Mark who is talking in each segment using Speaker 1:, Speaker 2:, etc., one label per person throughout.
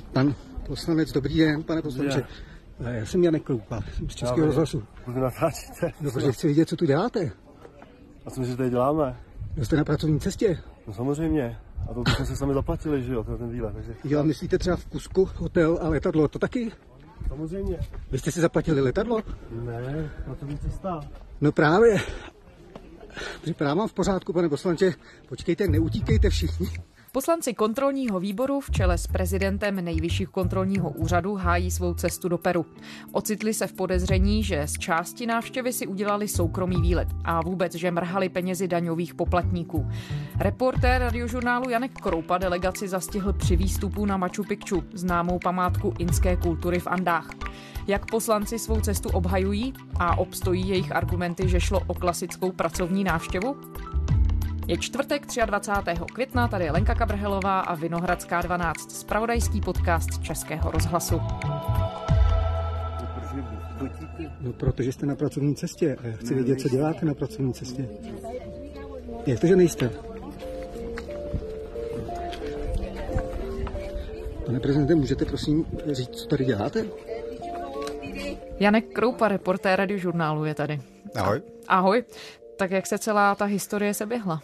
Speaker 1: Pan poslanec, dobrý den, pane poslanče. Já jsem Janek Kroupa, jsem z Českého rozhlasu.
Speaker 2: Vy natáčíte?
Speaker 1: No, protože chci vidět, co tu děláte.
Speaker 2: A co my si tady děláme?
Speaker 1: No, jste na pracovní cestě.
Speaker 2: No samozřejmě. A to jsme se sami zaplatili, že jo, ten, ten výlet. Takže...
Speaker 1: Jo, myslíte třeba v Kusku, hotel a letadlo, to taky?
Speaker 2: Samozřejmě.
Speaker 1: Vy jste si zaplatili letadlo?
Speaker 2: Ne, na to cesta.
Speaker 1: No právě. Připadá vám v pořádku, pane poslanče. Počkejte, neutíkejte všichni.
Speaker 3: Poslanci kontrolního výboru v čele s prezidentem nejvyššího kontrolního úřadu hájí svou cestu do Peru. Ocitli se v podezření, že z části návštěvy si udělali soukromý výlet a vůbec, že mrhali penězi daňových poplatníků. Reportér radiožurnálu Janek Kroupa delegaci zastihl při výstupu na Machu Picchu, známou památku inské kultury v Andách. Jak poslanci svou cestu obhajují a obstojí jejich argumenty, že šlo o klasickou pracovní návštěvu? Je čtvrtek 23. května, tady je Lenka Kabrhelová a Vinohradská 12, spravodajský podcast Českého rozhlasu.
Speaker 1: No, protože jste na pracovní cestě a já chci vědět, co děláte na pracovní cestě. Jak to, že nejste? Pane prezidente, můžete prosím říct, co tady děláte?
Speaker 3: Janek Kroupa, reportér radiožurnálu je tady.
Speaker 4: Ahoj.
Speaker 3: Ahoj. Tak jak se celá ta historie seběhla?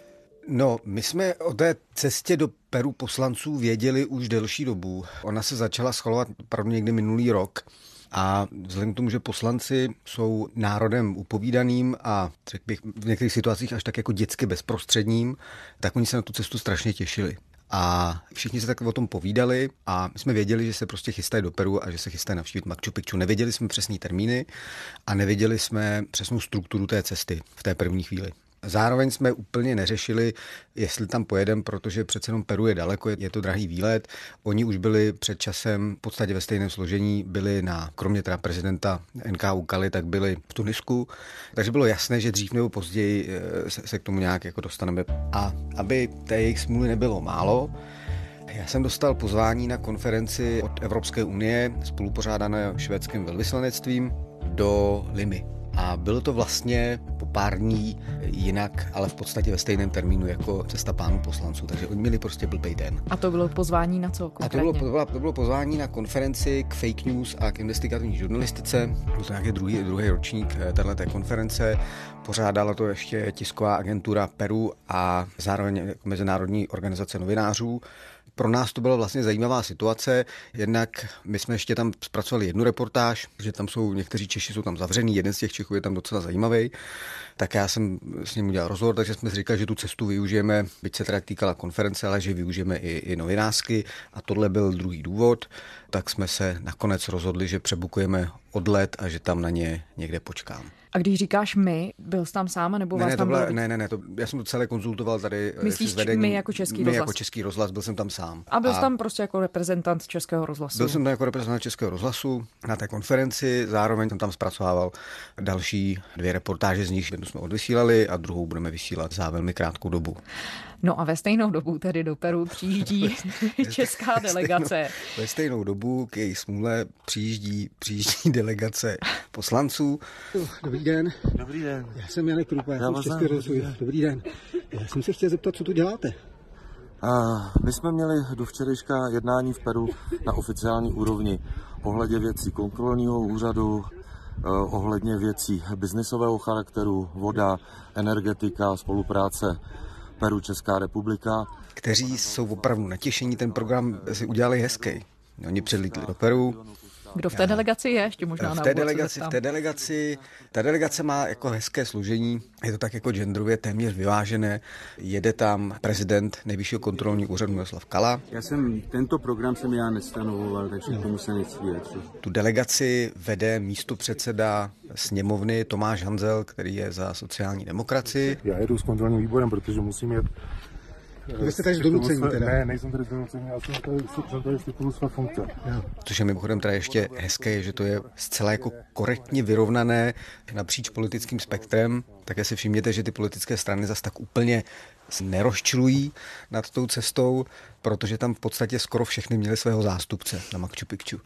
Speaker 4: No, my jsme o té cestě do Peru poslanců věděli už delší dobu. Ona se začala schvalovat opravdu někdy minulý rok. A vzhledem k tomu, že poslanci jsou národem upovídaným a řekl bych v některých situacích až tak jako dětsky bezprostředním, tak oni se na tu cestu strašně těšili. A všichni se tak o tom povídali a my jsme věděli, že se prostě chystají do Peru a že se chystají navštívit Machu Picchu. Nevěděli jsme přesný termíny a nevěděli jsme přesnou strukturu té cesty v té první chvíli. Zároveň jsme úplně neřešili, jestli tam pojedeme, protože přece jenom Peru je daleko, je to drahý výlet. Oni už byli před časem v podstatě ve stejném složení, byli na, kromě teda prezidenta NKU Kali, tak byli v Tunisku. Takže bylo jasné, že dřív nebo později eh, se, se k tomu nějak jako dostaneme. A aby té jejich smůly nebylo málo, já jsem dostal pozvání na konferenci od Evropské unie, spolupořádané švédským velvyslanectvím, do Limy. A bylo to vlastně po pár dní jinak, ale v podstatě ve stejném termínu jako cesta pánu poslanců. Takže oni měli prostě blbý den.
Speaker 3: A to bylo pozvání na co
Speaker 4: konkrétně? A to bylo, to bylo pozvání na konferenci k fake news a k investigativní žurnalistice. Byl to nějaký druhý, druhý ročník eh, této konference. Pořádala to ještě tisková agentura Peru a zároveň Mezinárodní organizace novinářů. Pro nás to byla vlastně zajímavá situace. Jednak my jsme ještě tam zpracovali jednu reportáž, že tam jsou někteří Češi jsou tam zavřený, jeden z těch Čechů je tam docela zajímavý. Tak já jsem s ním udělal rozhovor, takže jsme si říkali, že tu cestu využijeme, byť se teda týkala konference, ale že využijeme i, i novinářsky. A tohle byl druhý důvod. Tak jsme se nakonec rozhodli, že přebukujeme odlet a že tam na ně někde počkám.
Speaker 3: A když říkáš my, byl jsi tam sám, nebo
Speaker 4: ne,
Speaker 3: vás
Speaker 4: ne,
Speaker 3: tam
Speaker 4: byla,
Speaker 3: bylo...
Speaker 4: ne, ne, ne, to, já jsem to celé konzultoval tady eh,
Speaker 3: Myslíš
Speaker 4: vedením.
Speaker 3: my jako Český
Speaker 4: my
Speaker 3: rozhlas?
Speaker 4: jako Český rozhlas, byl jsem tam sám.
Speaker 3: A byl jsi tam prostě jako reprezentant Českého rozhlasu?
Speaker 4: Byl jsem tam jako reprezentant Českého rozhlasu na té konferenci, zároveň jsem tam zpracovával další dvě reportáže, z nich jednu jsme odvysílali a druhou budeme vysílat za velmi krátkou dobu.
Speaker 3: No a ve stejnou dobu tedy do Peru přijíždí česká delegace.
Speaker 4: Ve stejnou dobu k její smůle přijíždí, přijíždí delegace poslanců.
Speaker 1: Dobrý den.
Speaker 2: Dobrý den.
Speaker 1: Já jsem Janek Krupa, já jsem z Českého rozhlasu. Dobrý den. Já jsem se chtěl zeptat, co tu děláte.
Speaker 5: A my jsme měli do včerejška jednání v Peru na oficiální úrovni ohledně věcí kontrolního úřadu, eh, ohledně věcí biznisového charakteru, voda, energetika, spolupráce Peru, Česká republika.
Speaker 4: Kteří jsou opravdu natěšení, ten program si udělali hezký. Oni předlítli do Peru,
Speaker 3: kdo v té delegaci je? Ještě možná
Speaker 4: v té, delegaci, v té delegaci, ta delegace má jako hezké složení, je to tak jako genderově téměř vyvážené. Jede tam prezident nejvyššího kontrolního úřadu Miroslav Kala.
Speaker 6: Já jsem, tento program jsem já nestanovoval, takže k tomu se vyjadřit.
Speaker 4: Tu delegaci vede místo předseda sněmovny Tomáš Hanzel, který je za sociální demokracii.
Speaker 2: Já jedu s kontrolním výborem, protože musím jet
Speaker 1: vy jste tady z donucení teda?
Speaker 2: Ne, nejsem tady z donucení, já jsem tady, jsem tady z titulu své funkce.
Speaker 4: Což je mimochodem teda ještě hezké, že to je zcela jako korektně vyrovnané napříč politickým spektrem. Také si všimněte, že ty politické strany zase tak úplně nerozčilují nad tou cestou, protože tam v podstatě skoro všechny měli svého zástupce na Machu Picchu.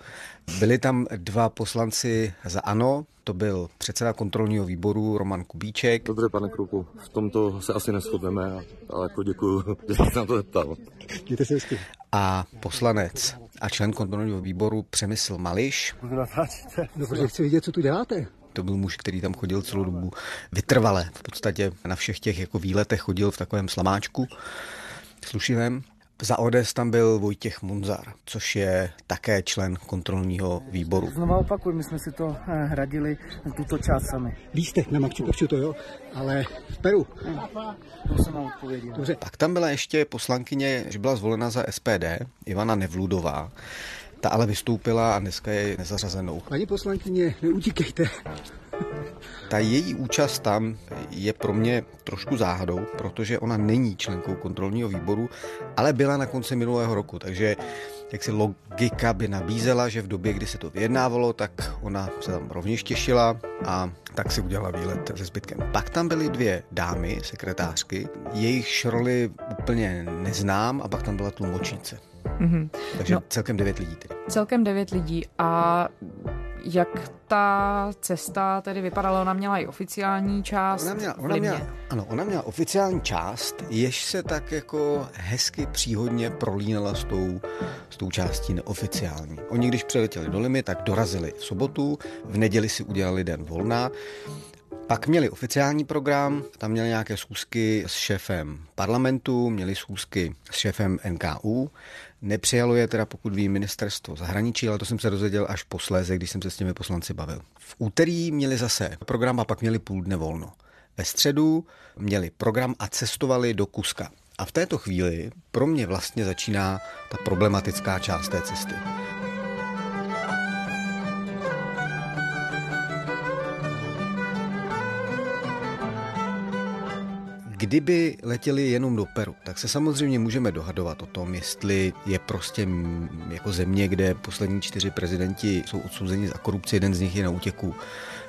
Speaker 4: Byli tam dva poslanci za ANO, to byl předseda kontrolního výboru Roman Kubíček.
Speaker 5: Dobře, pane Krupu, v tomto se asi neschodneme, ale jako děkuju, že jste na to zeptal.
Speaker 1: Mějte se hezky.
Speaker 4: A poslanec a člen kontrolního výboru Přemysl Mališ.
Speaker 1: No, protože chci vidět, co tu děláte.
Speaker 4: To byl muž, který tam chodil celou dobu vytrvale. V podstatě na všech těch jako výletech chodil v takovém slamáčku slušivém. Za ODS tam byl Vojtěch Munzar, což je také člen kontrolního výboru.
Speaker 7: Znova opakuju, my jsme si to eh, hradili tuto část sami.
Speaker 1: Lístek na Machu Picchu to jo, ale v Peru.
Speaker 7: To jsem vám odpověděl.
Speaker 1: Dobře,
Speaker 4: Pak tam byla ještě poslankyně, že byla zvolena za SPD, Ivana Nevludová. Ta ale vystoupila a dneska je nezařazenou.
Speaker 1: paní poslankyně, neutíkejte.
Speaker 4: Ta její účast tam je pro mě trošku záhadou, protože ona není členkou kontrolního výboru, ale byla na konci minulého roku, takže jak si logika by nabízela, že v době, kdy se to vyjednávalo, tak ona se tam rovněž těšila a tak si udělala výlet se zbytkem. Pak tam byly dvě dámy, sekretářky, jejich roli úplně neznám a pak tam byla tlumočnice.
Speaker 3: Mhm.
Speaker 4: Takže
Speaker 3: No.
Speaker 4: celkem devět lidí tedy.
Speaker 3: Celkem devět lidí a jak ta cesta tedy vypadala, ona měla i oficiální část
Speaker 4: Ona měla, ona měla, ano, ona měla oficiální část, jež se tak jako hezky příhodně prolínala s tou, s tou částí neoficiální. Oni, když přiletěli do Limy, tak dorazili v sobotu, v neděli si udělali den volna, pak měli oficiální program, tam měli nějaké schůzky s šéfem parlamentu, měli schůzky s šéfem NKU. Nepřijalo je teda, pokud ví, ministerstvo zahraničí, ale to jsem se dozvěděl až posléze, když jsem se s těmi poslanci bavil. V úterý měli zase program a pak měli půl dne volno. Ve středu měli program a cestovali do Kuska. A v této chvíli pro mě vlastně začíná ta problematická část té cesty. Kdyby letěli jenom do Peru, tak se samozřejmě můžeme dohadovat o tom, jestli je prostě jako země, kde poslední čtyři prezidenti jsou odsouzeni za korupci, jeden z nich je na útěku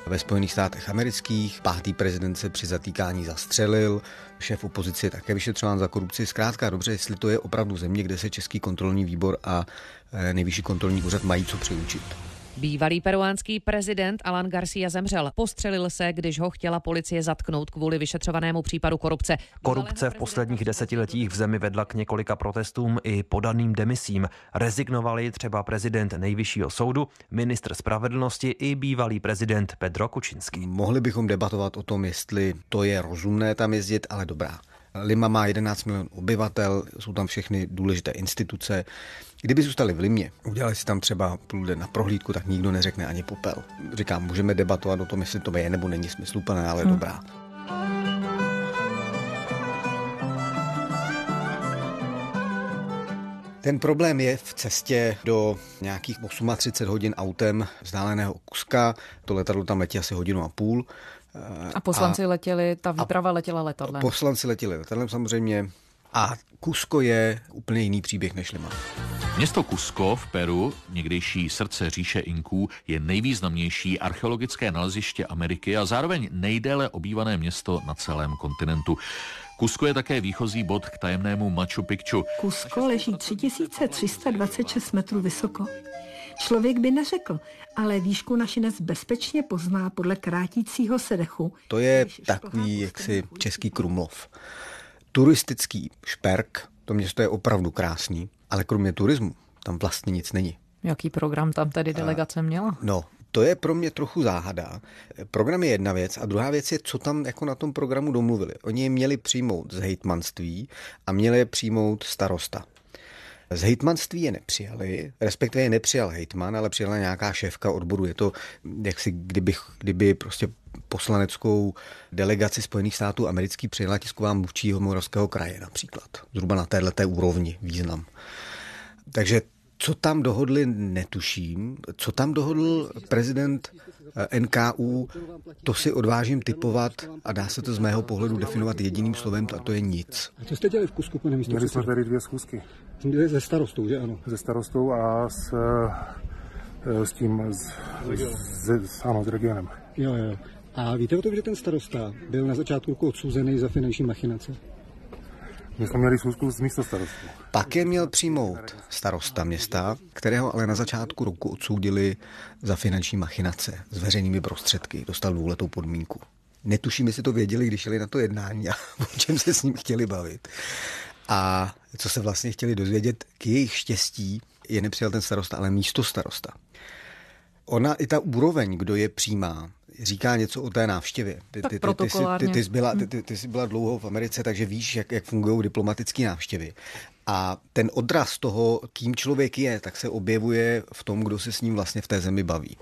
Speaker 4: ve Spojených státech amerických, pátý prezident se při zatýkání zastřelil, šéf opozice je také vyšetřován za korupci. Zkrátka dobře, jestli to je opravdu země, kde se Český kontrolní výbor a eh, nejvyšší kontrolní úřad mají co přiučit.
Speaker 8: Bývalý peruánský prezident Alan Garcia zemřel. Postřelil se, když ho chtěla policie zatknout kvůli vyšetřovanému případu korupce.
Speaker 9: Korupce v posledních desetiletích v zemi vedla k několika protestům i podaným demisím. Rezignovali třeba prezident nejvyššího soudu, ministr spravedlnosti i bývalý prezident Pedro Kučinský.
Speaker 4: Mohli bychom debatovat o tom, jestli to je rozumné tam jezdit, ale dobrá. Lima má 11 milionů obyvatel, jsou tam všechny důležité instituce. Kdyby zůstali v Limě, udělali si tam třeba půl den na prohlídku, tak nikdo neřekne ani popel. Říkám, můžeme debatovat o tom, jestli to je nebo není smysluplné, ale hmm. dobrá. Ten problém je v cestě do nějakých 38 hodin autem vzdáleného Kuska. To letadlo tam letí asi hodinu a půl.
Speaker 3: A poslanci a, letěli, ta výprava letěla letadlem.
Speaker 4: Poslanci letěli letadlem samozřejmě. A Kusko je úplně jiný příběh než Lima.
Speaker 10: Město Cusco v Peru, někdejší srdce říše Inků, je nejvýznamnější archeologické naleziště Ameriky a zároveň nejdéle obývané město na celém kontinentu. Cusco je také výchozí bod k tajemnému Machu Picchu.
Speaker 11: Cusco leží 3326 metrů vysoko. Člověk by neřekl, ale výšku našinec bezpečně pozná podle krátícího se dechu.
Speaker 4: To je takový jaksi český Krumlov. Turistický šperk, to město je opravdu krásný, ale kromě turismu tam vlastně nic není.
Speaker 3: Jaký program tam tedy delegace měla?
Speaker 4: No, to je pro mě trochu záhada. Program je jedna věc a druhá věc je, co tam jako na tom programu domluvili. Oni je měli přijmout z hejtmanství a měli je přijmout starosta. Z hejtmanství je nepřijali, respektive je nepřijal hejtman, ale přijala nějaká šéfka odboru. Je to, jak si kdyby, kdyby prostě poslaneckou delegaci Spojených států americký přijela tisková mluvčího Moravského kraje například. Zhruba na této úrovni význam. Takže co tam dohodli, netuším. Co tam dohodl prezident NKU, to si odvážím typovat a dá se to z mého pohledu definovat jediným slovem a to je nic.
Speaker 1: A co jste dělali v Kusku, pane místo?
Speaker 2: Měli jsme tady dvě schůzky.
Speaker 1: Se starostou, že ano?
Speaker 2: Se starostou a s, s tím, s, s, ano, s regionem.
Speaker 1: Jo, jo. A víte o tom, že ten starosta byl na začátku odsouzený za finanční machinace?
Speaker 2: My jsme měli schůzku s místo starostů.
Speaker 4: Pak je měl přijmout starosta města, kterého ale na začátku roku odsoudili za finanční machinace s veřejnými prostředky. Dostal dvouletou podmínku. Netuším, jestli to věděli, když šli na to jednání a o čem se s ním chtěli bavit. A co se vlastně chtěli dozvědět, k jejich štěstí je nepřijal ten starosta, ale místo starosta. Ona i ta úroveň, kdo je přijímá, říká něco o té návštěvě.
Speaker 3: Ty, ty, ty, ty, ty,
Speaker 4: ty, ty, jsi byla, ty, ty, ty jsi byla dlouho v Americe, takže víš, jak, jak fungují diplomatické návštěvy. A ten odraz toho, kým člověk je, tak se objevuje v tom, kdo se s ním vlastně v té zemi baví.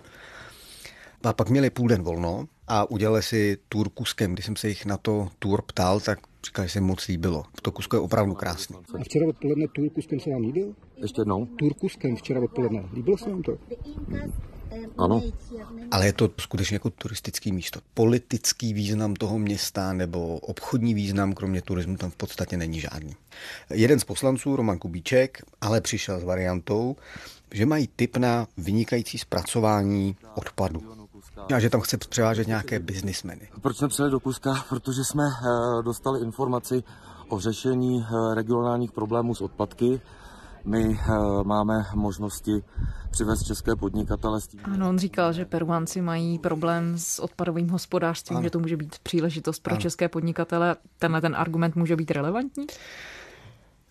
Speaker 4: A pak měli půl den volno a udělali si tour Kuskem. Když jsem se jich na to tour ptal, tak říkali, že se moc líbilo. To Kusko je opravdu krásné.
Speaker 1: A včera odpoledne tour Kuskem se vám líbil?
Speaker 5: Ještě jednou?
Speaker 1: Tour Kuskem včera odpoledne. Líbilo se vám to?
Speaker 5: Ano.
Speaker 4: Ale je to skutečně jako turistický místo. Politický význam toho města nebo obchodní význam, kromě turismu, tam v podstatě není žádný. Jeden z poslanců, Roman Kubíček, ale přišel s variantou, že mají typ na vynikající zpracování odpadu. A že tam chce převážet nějaké biznismeny.
Speaker 5: Proč jsme přijeli do Kuska? Protože jsme eh, dostali informaci o řešení eh, regionálních problémů s odpadky my uh, máme možnosti přivést české podnikatele.
Speaker 3: Ano, on říkal, že Peruánci mají problém s odpadovým hospodářstvím, ano. že to může být příležitost pro ano. české podnikatele. Tenhle ten argument může být relevantní?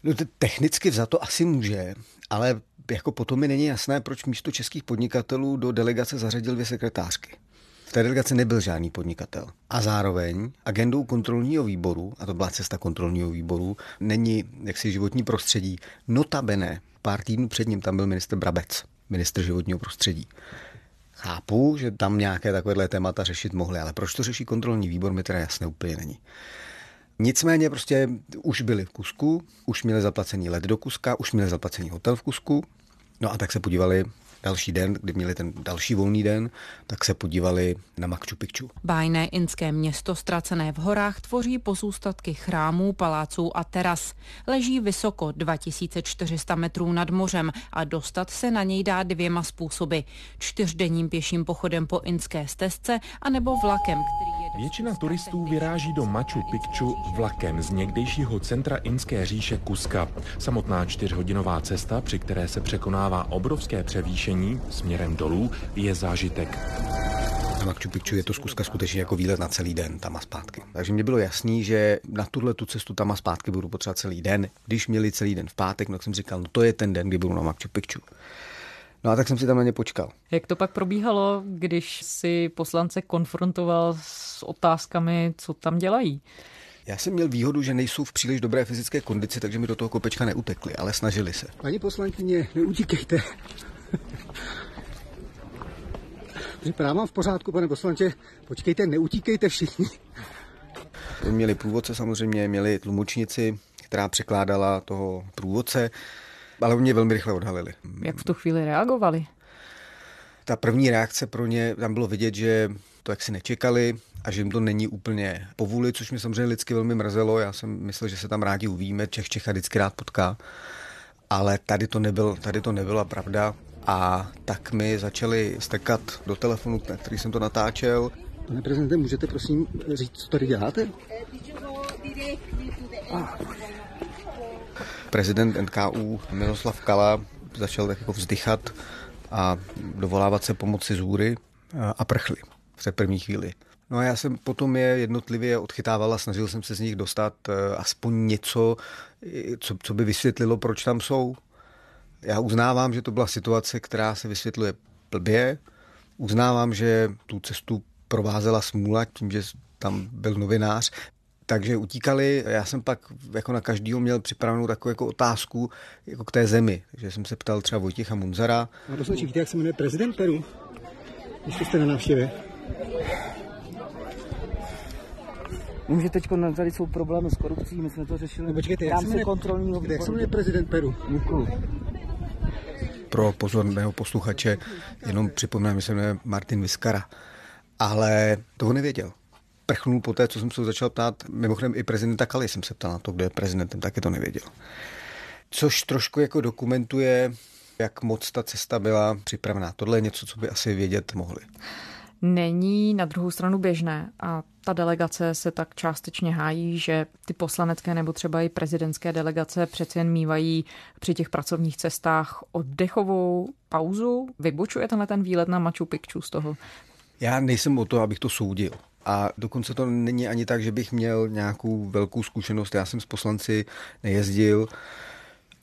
Speaker 4: No, technicky za to asi může, ale jako potom mi není jasné, proč místo českých podnikatelů do delegace zařadil dvě sekretářky. V té delegaci nebyl žádný podnikatel. A zároveň agendou kontrolního výboru, a to byla cesta kontrolního výboru, není jaksi životní prostředí. Notabene, pár týdnů před ním tam byl minister Brabec, minister životního prostředí. Chápu, že tam nějaké takovéhle témata řešit mohli, ale proč to řeší kontrolní výbor, mi teda jasné úplně není. Nicméně prostě už byli v Kusku, už měli zaplacený let do Kuska, už měli zaplacený hotel v Kusku, no a tak se podívali další den, kdy měli ten další volný den, tak se podívali na Machu Picchu.
Speaker 12: Bájné inské město ztracené v horách tvoří pozůstatky chrámů, paláců a teras. Leží vysoko 2400 metrů nad mořem a dostat se na něj dá dvěma způsoby. Čtyřdenním pěším pochodem po inské stezce anebo vlakem, který je...
Speaker 13: Většina turistů vyráží do Machu Picchu vlakem z někdejšího centra inské říše Kuska. Samotná čtyřhodinová cesta, při které se překonává obrovské převýšení, cvičení směrem dolů je zážitek.
Speaker 4: Na Machu Picchu je to zkuska skutečně jako výlet na celý den tam a zpátky. Takže mě bylo jasný, že na tuhle tu cestu tam a zpátky budu potřebovat celý den. Když měli celý den v pátek, no tak jsem říkal, no to je ten den, kdy budu na Machu Picchu. No a tak jsem si tam na ně počkal.
Speaker 3: Jak to pak probíhalo, když si poslance konfrontoval s otázkami, co tam dělají?
Speaker 4: Já jsem měl výhodu, že nejsou v příliš dobré fyzické kondici, takže mi do toho kopečka neutekli, ale snažili se.
Speaker 1: Paní poslankyně, neutíkejte. Vám v pořádku, pane poslanče. Počkejte, neutíkejte všichni.
Speaker 4: Měli průvodce samozřejmě, měli tlumočnici, která překládala toho průvodce, ale mě velmi rychle odhalili.
Speaker 3: Jak v tu chvíli reagovali?
Speaker 4: Ta první reakce pro ně, tam bylo vidět, že to jak si nečekali a že jim to není úplně povůli, což mě samozřejmě lidsky velmi mrzelo. Já jsem myslel, že se tam rádi uvíme, Čech Čecha vždycky rád potká. Ale tady to, nebyl, tady to nebyla pravda. A tak mi začali stekat do telefonu, na který jsem to natáčel.
Speaker 1: Pane prezidente, můžete prosím říct, co tady děláte?
Speaker 4: Prezident NKU Miroslav Kala začal tak jako vzdychat a dovolávat se pomoci z hůry a prchli v té první chvíli. No a já jsem potom je jednotlivě odchytával a snažil jsem se z nich dostat eh, aspoň něco, co, co by vysvětlilo, proč tam jsou. Já uznávám, že to byla situace, která se vysvětluje blbě. Uznávám, že tu cestu provázela smůla tím, že tam byl novinář. Takže utíkali, já jsem pak jako na každýho měl připravenou takovou jako otázku jako k té zemi. Takže jsem se ptal třeba Vojtěcha Munzara.
Speaker 1: A to víte, jak se jmenuje prezident Peru? Když jste na návštěvě.
Speaker 7: Vím, že teď tady jsou problémy s korupcí, my jsme to řešili
Speaker 1: no, počkejte, jak se jmenuje,
Speaker 7: kontrolního
Speaker 1: Jak se jmenuje prezident Peru?
Speaker 7: Děkuju
Speaker 4: pro pozorného posluchače jenom připomínám, že se jmenuje Martin Viskara. Ale toho nevěděl. Prchnul po té, co jsem se začal ptát, mimochodem i prezidenta Kali jsem se ptal na to, kdo je prezidentem, taky to nevěděl. Což trošku jako dokumentuje, jak moc ta cesta byla připravená. Tohle je něco, co by asi vědět mohli.
Speaker 3: Není na druhou stranu běžné a ta delegace se tak částečně hájí, že ty poslanecké nebo třeba i prezidentské delegace přeci jen mývají při těch pracovních cestách oddechovou pauzu. Vybočuje tenhle ten výlet na Machu Picchu z toho?
Speaker 4: Já nejsem o to, abych to soudil. A dokonce to není ani tak, že bych měl nějakou velkou zkušenost. Já jsem s poslanci nejezdil,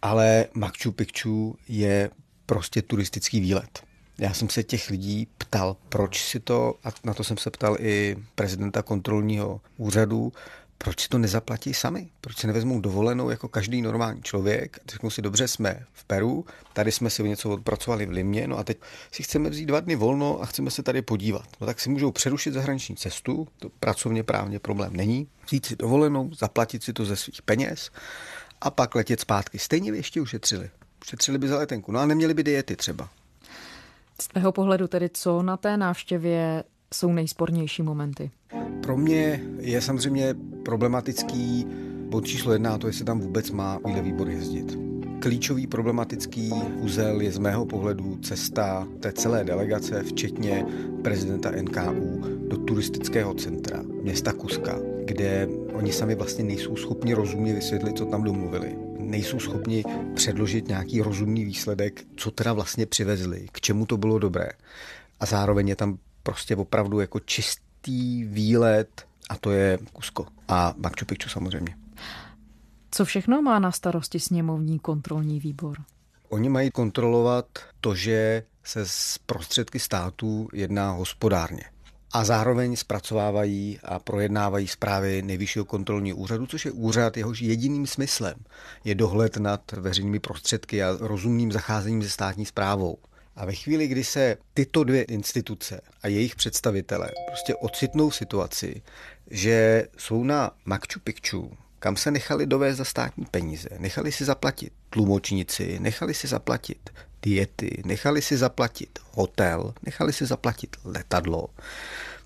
Speaker 4: ale Machu Picchu je prostě turistický výlet. Já jsem se těch lidí ptal, proč si to, a na to jsem se ptal i prezidenta kontrolního úřadu, proč si to nezaplatí sami? Proč si nevezmou dovolenou jako každý normální člověk? Řeknou si, dobře, jsme v Peru, tady jsme si něco odpracovali v Limě, no a teď si chceme vzít dva dny volno a chceme se tady podívat. No tak si můžou přerušit zahraniční cestu, to pracovně právně problém není, vzít si dovolenou, zaplatit si to ze svých peněz a pak letět zpátky. Stejně by ještě ušetřili. Ušetřili by za letenku, no a neměli by diety třeba.
Speaker 3: Z tvého pohledu tedy, co na té návštěvě jsou nejspornější momenty?
Speaker 4: Pro mě je samozřejmě problematický bod číslo jedna, to jestli tam vůbec má Bílý výbor jezdit. Klíčový problematický úzel je z mého pohledu cesta té celé delegace, včetně prezidenta NKU, do turistického centra města Kuska, kde oni sami vlastně nejsou schopni rozumně vysvětlit, co tam domluvili. Nejsou schopni předložit nějaký rozumný výsledek, co teda vlastně přivezli, k čemu to bylo dobré. A zároveň je tam prostě opravdu jako čistý výlet a to je Kusko a Machu Picchu samozřejmě.
Speaker 3: Co všechno má na starosti sněmovní kontrolní výbor?
Speaker 4: Oni mají kontrolovat to, že se z prostředky státu jedná hospodárně. A zároveň zpracovávají a projednávají zprávy Nejvyššího kontrolního úřadu, což je úřad, jehož jediným smyslem je dohled nad veřejnými prostředky a rozumným zacházením se státní zprávou. A ve chvíli, kdy se tyto dvě instituce a jejich představitelé prostě ocitnou v situaci, že jsou na Machu Picchu, kam se nechali dovést za státní peníze, nechali si zaplatit tlumočníci, nechali si zaplatit diety, nechali si zaplatit hotel, nechali si zaplatit letadlo,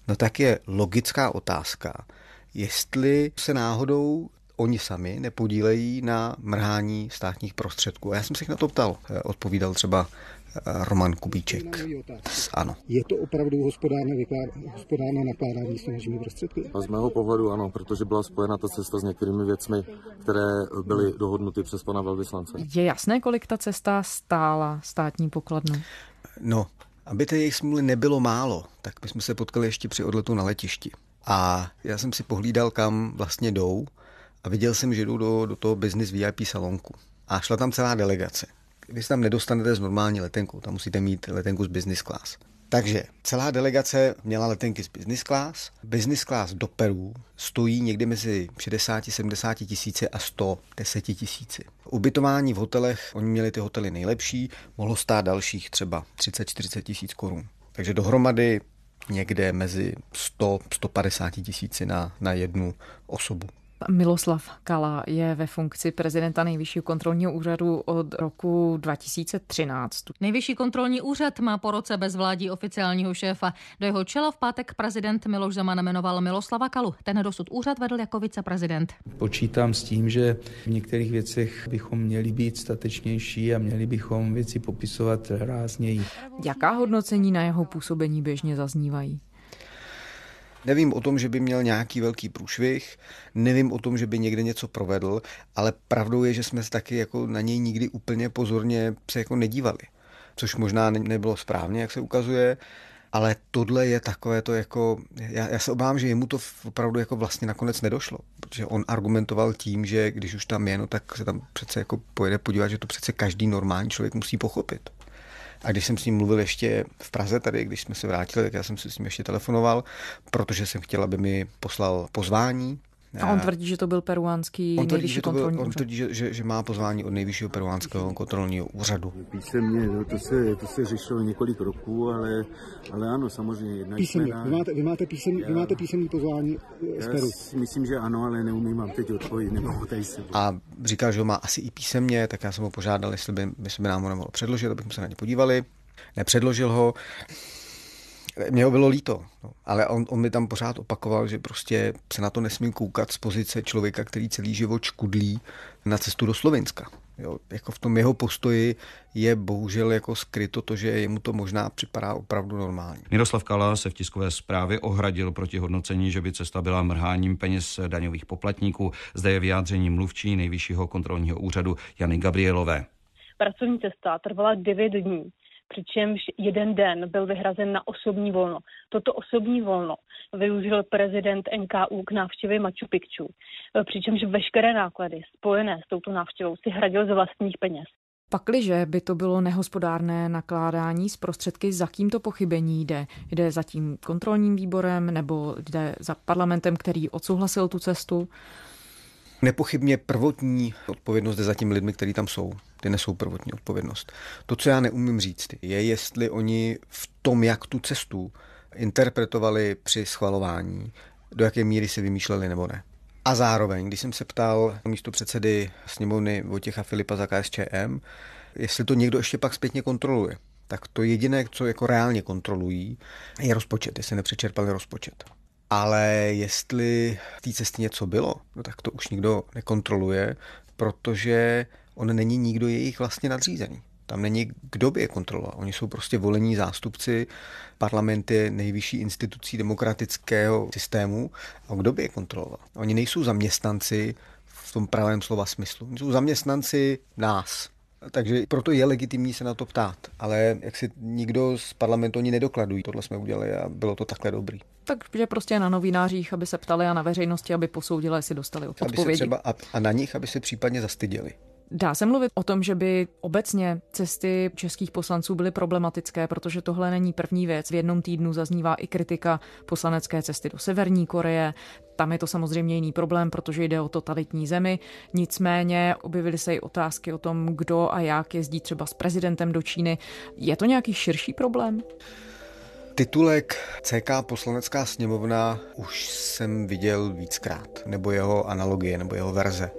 Speaker 4: no tak je logická otázka, jestli se náhodou oni sami nepodílejí na mrhání státních prostředků. A já jsem se na to ptal. Odpovídal třeba Roman Kubíček. Ano.
Speaker 1: Je to opravdu hospodárné, hospodárné nakládání s našimi prostředky?
Speaker 5: A z mého pohledu ano, protože byla spojena ta cesta s některými věcmi, které byly dohodnuty přes pana velvyslance.
Speaker 3: Je jasné, kolik ta cesta stála státní pokladnu?
Speaker 4: No, aby té jejich smůly nebylo málo, tak my jsme se potkali ještě při odletu na letišti. A já jsem si pohlídal, kam vlastně jdou a viděl jsem, že jdou do, do toho business VIP salonku. A šla tam celá delegace vy se tam nedostanete s normální letenkou, tam musíte mít letenku z business class. Takže celá delegace měla letenky z business class. Business class do Peru stojí někdy mezi 60-70 tisíci a 110 tisíci. Ubytování v hotelech, oni měli ty hotely nejlepší, mohlo stát dalších třeba 30-40 tisíc korun. Takže dohromady někde mezi 100-150 tisíci na, na jednu osobu.
Speaker 3: Miloslav Kala je ve funkci prezidenta Nejvyššího kontrolního úřadu od roku 2013.
Speaker 8: Nejvyšší kontrolní úřad má po roce bez vládí oficiálního šéfa. Do jeho čela v pátek prezident Miloš Zeman jmenoval Miloslava Kalu. Ten dosud úřad vedl jako viceprezident.
Speaker 14: Počítám s tím, že v některých věcech bychom měli být statečnější a měli bychom věci popisovat rázněji.
Speaker 3: Jaká hodnocení na jeho působení běžně zaznívají?
Speaker 4: Nevím o tom, že by měl nějaký velký průšvih, nevím o tom, že by někde něco provedl, ale pravdou je, že jsme se taky jako na něj nikdy úplně pozorně se jako nedívali. Což možná nebylo správně, jak se ukazuje, ale tohle je takové to jako, já, já se obávám, že jemu to opravdu jako vlastně nakonec nedošlo, protože on argumentoval tím, že když už tam je, no tak se tam přece jako pojede podívat, že to přece každý normální člověk musí pochopit. A když jsem s ním mluvil ještě v Praze, tady, když jsme se vrátili, tak já jsem si s ním ještě telefonoval, protože jsem chtěl, aby mi poslal pozvání
Speaker 3: a on tvrdí, že to byl peruánský on tvrdí, nejvyšší
Speaker 4: že to
Speaker 3: kontrolní
Speaker 4: byl, On tvrdí, že, že, že má pozvání od nejvyššího peruánského kontrolního úřadu.
Speaker 6: Písemně, no, to, se, to se řešilo několik roků, ale, ale ano, samozřejmě. Jedna
Speaker 1: Písemně. Vy máte, vy máte, písem, já, vy máte písemný pozvání z Peru?
Speaker 6: myslím, že ano, ale neumím vám teď odpovědět, nebo tady se.
Speaker 4: A říkal, že ho má asi i písemně, tak já jsem ho požádal, jestli by, jestli by nám ho nemohl předložit, abychom se na ně podívali. Nepředložil ho. Mě ho bylo líto, no. ale on, on mi tam pořád opakoval, že prostě se na to nesmím koukat z pozice člověka, který celý život škudlí na cestu do Slovenska. Jo, jako v tom jeho postoji je bohužel jako skryto to, že jemu to možná připadá opravdu normální.
Speaker 15: Miroslav Kala se v tiskové zprávě ohradil proti hodnocení, že by cesta byla mrháním peněz daňových poplatníků. Zde je vyjádření mluvčí nejvyššího kontrolního úřadu Jany Gabrielové.
Speaker 16: Pracovní cesta trvala 9 dní přičemž jeden den byl vyhrazen na osobní volno. Toto osobní volno využil prezident NKU k návštěvě Machu Picchu, přičemž veškeré náklady spojené s touto návštěvou si hradil ze vlastních peněz.
Speaker 3: Pakliže by to bylo nehospodárné nakládání s prostředky, za kým to pochybení jde? Jde za tím kontrolním výborem nebo jde za parlamentem, který odsouhlasil tu cestu?
Speaker 4: Nepochybně prvotní odpovědnost je za tím lidmi, kteří tam jsou. Ty nesou prvotní odpovědnost. To, co já neumím říct, je, jestli oni v tom, jak tu cestu interpretovali při schvalování, do jaké míry si vymýšleli nebo ne. A zároveň, když jsem se ptal místo předsedy sněmovny Vojtěcha Filipa za KSČM, jestli to někdo ještě pak zpětně kontroluje, tak to jediné, co jako reálně kontrolují, je rozpočet, jestli nepřečerpali rozpočet. Ale jestli v té cestě něco bylo, no tak to už nikdo nekontroluje, protože on není nikdo jejich vlastně nadřízený. Tam není kdo by je kontroloval. Oni jsou prostě volení zástupci, parlamenty nejvyšší institucí demokratického systému. A kdo by je kontroloval? Oni nejsou zaměstnanci v tom pravém slova smyslu. Oni jsou zaměstnanci nás. Takže proto je legitimní se na to ptát. Ale jak si nikdo z parlamentu oni nedokladují, tohle jsme udělali a bylo to takhle dobrý.
Speaker 3: Takže prostě na novinářích, aby se ptali a na veřejnosti, aby posoudili, jestli dostali odpovědi.
Speaker 4: Aby se třeba a, a na nich, aby se případně zastyděli.
Speaker 3: Dá se mluvit o tom, že by obecně cesty českých poslanců byly problematické, protože tohle není první věc. V jednom týdnu zaznívá i kritika poslanecké cesty do Severní Koreje. Tam je to samozřejmě jiný problém, protože jde o totalitní zemi. Nicméně objevily se i otázky o tom, kdo a jak jezdí třeba s prezidentem do Číny. Je to nějaký širší problém?
Speaker 4: Titulek CK poslanecká sněmovna už jsem viděl víckrát, nebo jeho analogie, nebo jeho verze.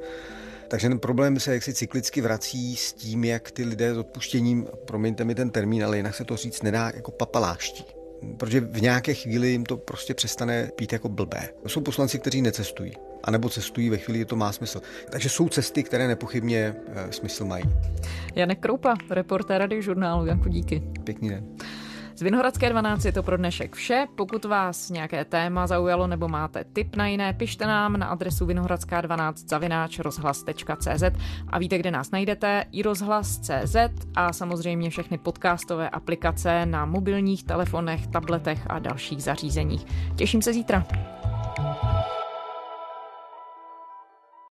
Speaker 4: Takže ten problém se jaksi cyklicky vrací s tím, jak ty lidé s odpuštěním, promiňte mi ten termín, ale jinak se to říct nedá jako papaláští. Protože v nějaké chvíli jim to prostě přestane být jako blbé. To jsou poslanci, kteří necestují. A nebo cestují ve chvíli, kdy to má smysl. Takže jsou cesty, které nepochybně e, smysl mají.
Speaker 3: Janek Kroupa, reportér radiožurnálu. Janku, díky.
Speaker 4: Pěkný den.
Speaker 3: Z Vinohradské 12 je to pro dnešek vše. Pokud vás nějaké téma zaujalo nebo máte tip na jiné, pište nám na adresu vinohradská12 zavináč rozhlas.cz a víte, kde nás najdete, i rozhlas.cz a samozřejmě všechny podcastové aplikace na mobilních telefonech, tabletech a dalších zařízeních. Těším se zítra.